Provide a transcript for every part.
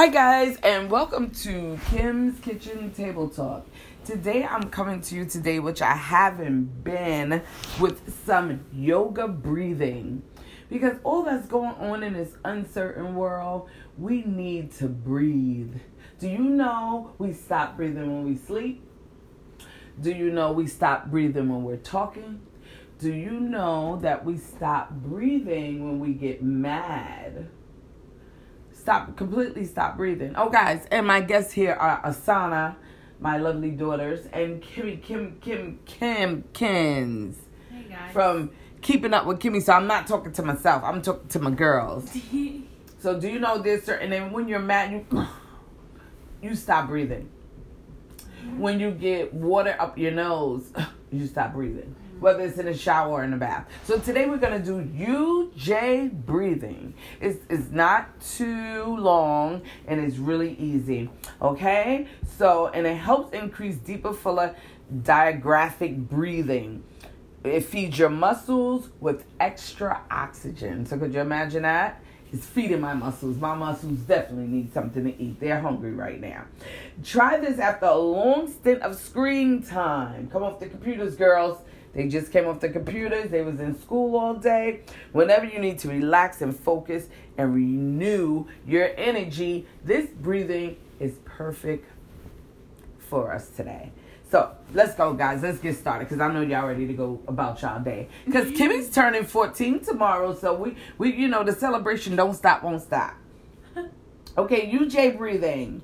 Hi, guys, and welcome to Kim's Kitchen Table Talk. Today, I'm coming to you today, which I haven't been, with some yoga breathing. Because all that's going on in this uncertain world, we need to breathe. Do you know we stop breathing when we sleep? Do you know we stop breathing when we're talking? Do you know that we stop breathing when we get mad? Stop completely stop breathing. Oh guys, and my guests here are Asana, my lovely daughters, and Kimmy Kim Kim Kim Kins. Hey guys. From keeping up with Kimmy. So I'm not talking to myself, I'm talking to my girls. So do you know this and then when you're mad you you stop breathing. When you get water up your nose, you stop breathing whether it's in a shower or in a bath. So today we're gonna do Ujjayi breathing. It's it's not too long and it's really easy. Okay? So and it helps increase deeper, fuller diaphragmatic breathing. It feeds your muscles with extra oxygen. So could you imagine that? It's feeding my muscles. My muscles definitely need something to eat. They're hungry right now. Try this after a long stint of screen time. Come off the computers, girls. They just came off the computers. They was in school all day. Whenever you need to relax and focus and renew your energy, this breathing is perfect for us today. So let's go, guys. Let's get started because I know y'all ready to go about y'all day. Because Kimmy's mm-hmm. turning 14 tomorrow, so we we you know the celebration don't stop, won't stop. Okay, Ujjayi breathing.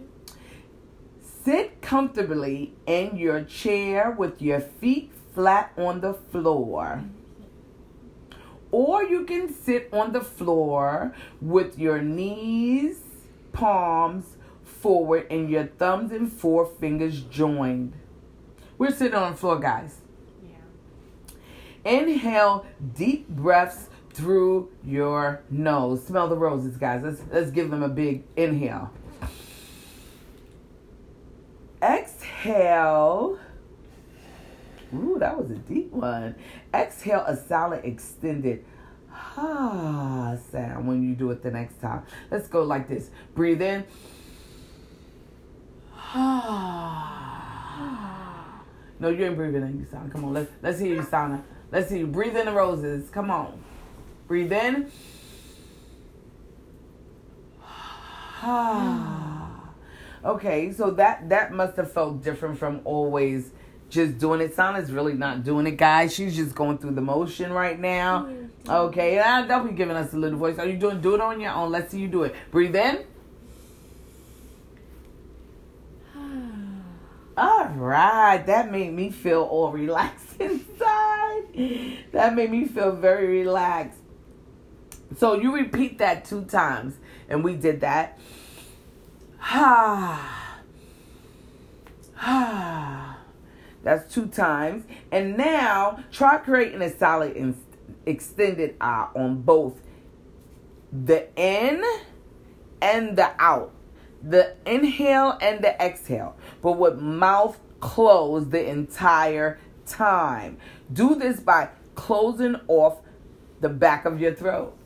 Sit comfortably in your chair with your feet flat on the floor. Or you can sit on the floor with your knees, palms forward, and your thumbs and forefingers joined. We're sitting on the floor, guys. Yeah. Inhale deep breaths through your nose. Smell the roses, guys. Let's let's give them a big inhale. Exhale. Ooh, that was a deep one. Exhale a solid extended ah sound when you do it the next time. Let's go like this. Breathe in. Ah. No, you ain't breathing in, sound. Come on, let's let's hear you, Usana. Let's see you. Breathe in the roses. Come on. Breathe in. Okay, so that that must have felt different from always just doing it. Sana's really not doing it, guys. She's just going through the motion right now. Okay, and I'll be giving us a little voice. Are you doing? Do it on your own. Let's see you do it. Breathe in. All right, that made me feel all relaxed inside. That made me feel very relaxed. So you repeat that two times, and we did that. Ha. Ah. That's two times. And now try creating a solid and extended eye on both the in and the out. The inhale and the exhale, but with mouth closed the entire time. Do this by closing off the back of your throat.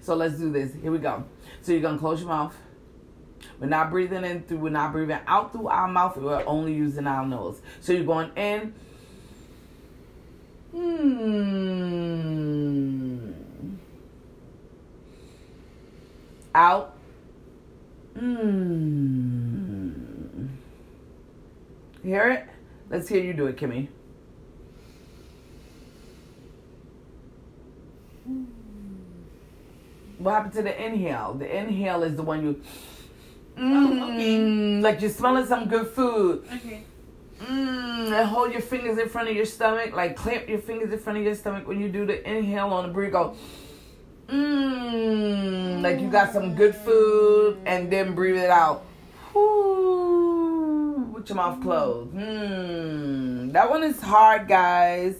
So let's do this. Here we go. So you're going to close your mouth. We're not breathing in through, we're not breathing out through our mouth, we're only using our nose. So you're going in. Hmm. Out. Hmm. Hear it? Let's hear you do it, Kimmy. What happened to the inhale? The inhale is the one you Mm, Oh, okay. Like you're smelling some good food. Okay. Mm, and hold your fingers in front of your stomach. Like clamp your fingers in front of your stomach when you do the inhale on the breathe. Go. Mmm. Like you got some good food, and then breathe it out. Whoo, with your mouth closed. Mmm. That one is hard, guys.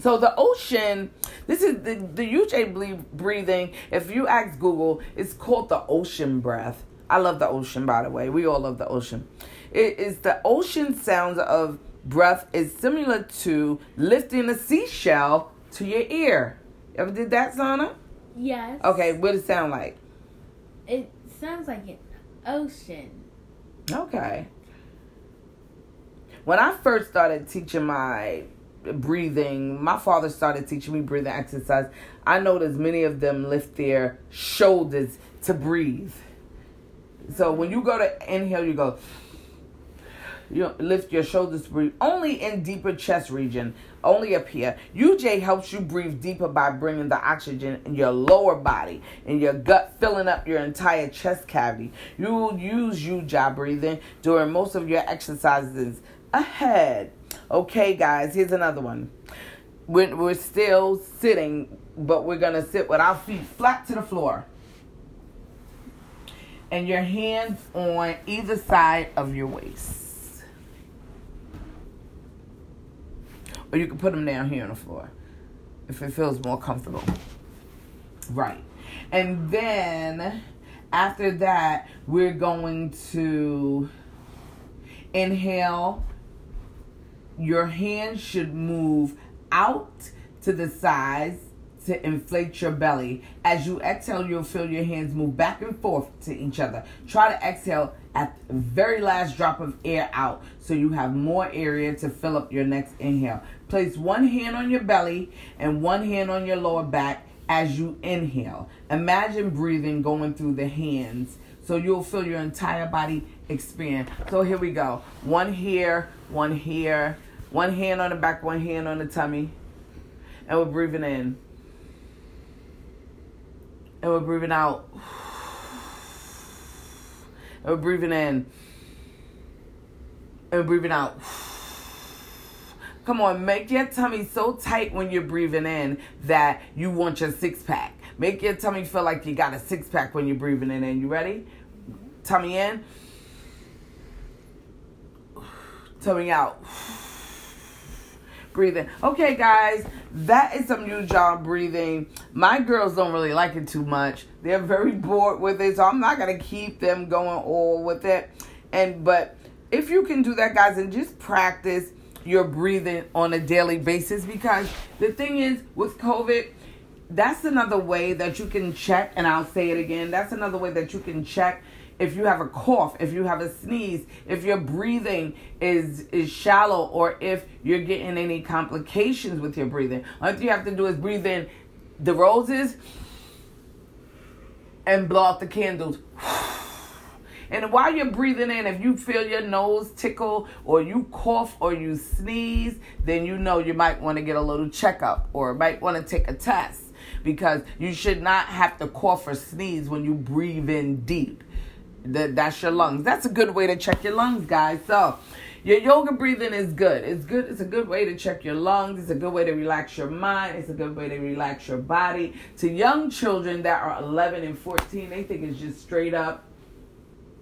So the ocean, this is the the Ujjayi breathing. If you ask Google, it's called the ocean breath. I love the ocean, by the way. We all love the ocean. It is the ocean sounds of breath is similar to lifting a seashell to your ear. Ever did that, Zana? Yes. Okay, what does it sound like? It sounds like an ocean. Okay. When I first started teaching my breathing, my father started teaching me breathing exercise. I noticed many of them lift their shoulders to breathe. So when you go to inhale, you go. You lift your shoulders to breathe only in deeper chest region, only up here. Ujjayi helps you breathe deeper by bringing the oxygen in your lower body and your gut, filling up your entire chest cavity. You will use Ujjayi breathing during most of your exercises ahead. Okay, guys, here's another one. We're, we're still sitting, but we're gonna sit with our feet flat to the floor and your hands on either side of your waist. Or you can put them down here on the floor if it feels more comfortable. Right. And then after that, we're going to inhale. Your hands should move out to the sides to inflate your belly. As you exhale, you'll feel your hands move back and forth to each other. Try to exhale at the very last drop of air out so you have more area to fill up your next inhale. Place one hand on your belly and one hand on your lower back as you inhale. Imagine breathing going through the hands so you'll feel your entire body expand. So here we go. One here, one here, one hand on the back, one hand on the tummy. And we're breathing in. And we're breathing out. And we're breathing in. And we're breathing out. Come on, make your tummy so tight when you're breathing in that you want your six pack. Make your tummy feel like you got a six pack when you're breathing in. And you ready? Tummy in. Tummy out. Breathing. Okay, guys, that is some new job breathing. My girls don't really like it too much. They're very bored with it, so I'm not gonna keep them going all with it. And but if you can do that, guys, and just practice your breathing on a daily basis because the thing is with COVID, that's another way that you can check, and I'll say it again, that's another way that you can check if you have a cough, if you have a sneeze, if your breathing is is shallow, or if you're getting any complications with your breathing. All you have to do is breathe in the roses and blow out the candles. And while you're breathing in, if you feel your nose tickle or you cough or you sneeze, then you know you might want to get a little checkup or might want to take a test because you should not have to cough or sneeze when you breathe in deep. That that's your lungs. That's a good way to check your lungs, guys. So, your yoga breathing is good. It's good. It's a good way to check your lungs. It's a good way to relax your mind. It's a good way to relax your body. To young children that are 11 and 14, they think it's just straight up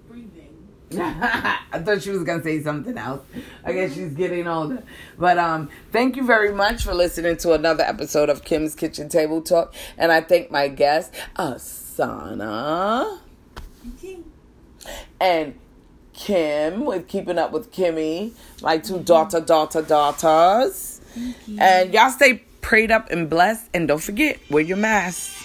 Breathing. I thought she was gonna say something else. I guess she's getting older. But um, thank you very much for listening to another episode of Kim's Kitchen Table Talk, and I thank my guest Asana and Kim with Keeping Up with Kimmy, my two daughter, daughter, daughters. And y'all stay prayed up and blessed, and don't forget wear your mask.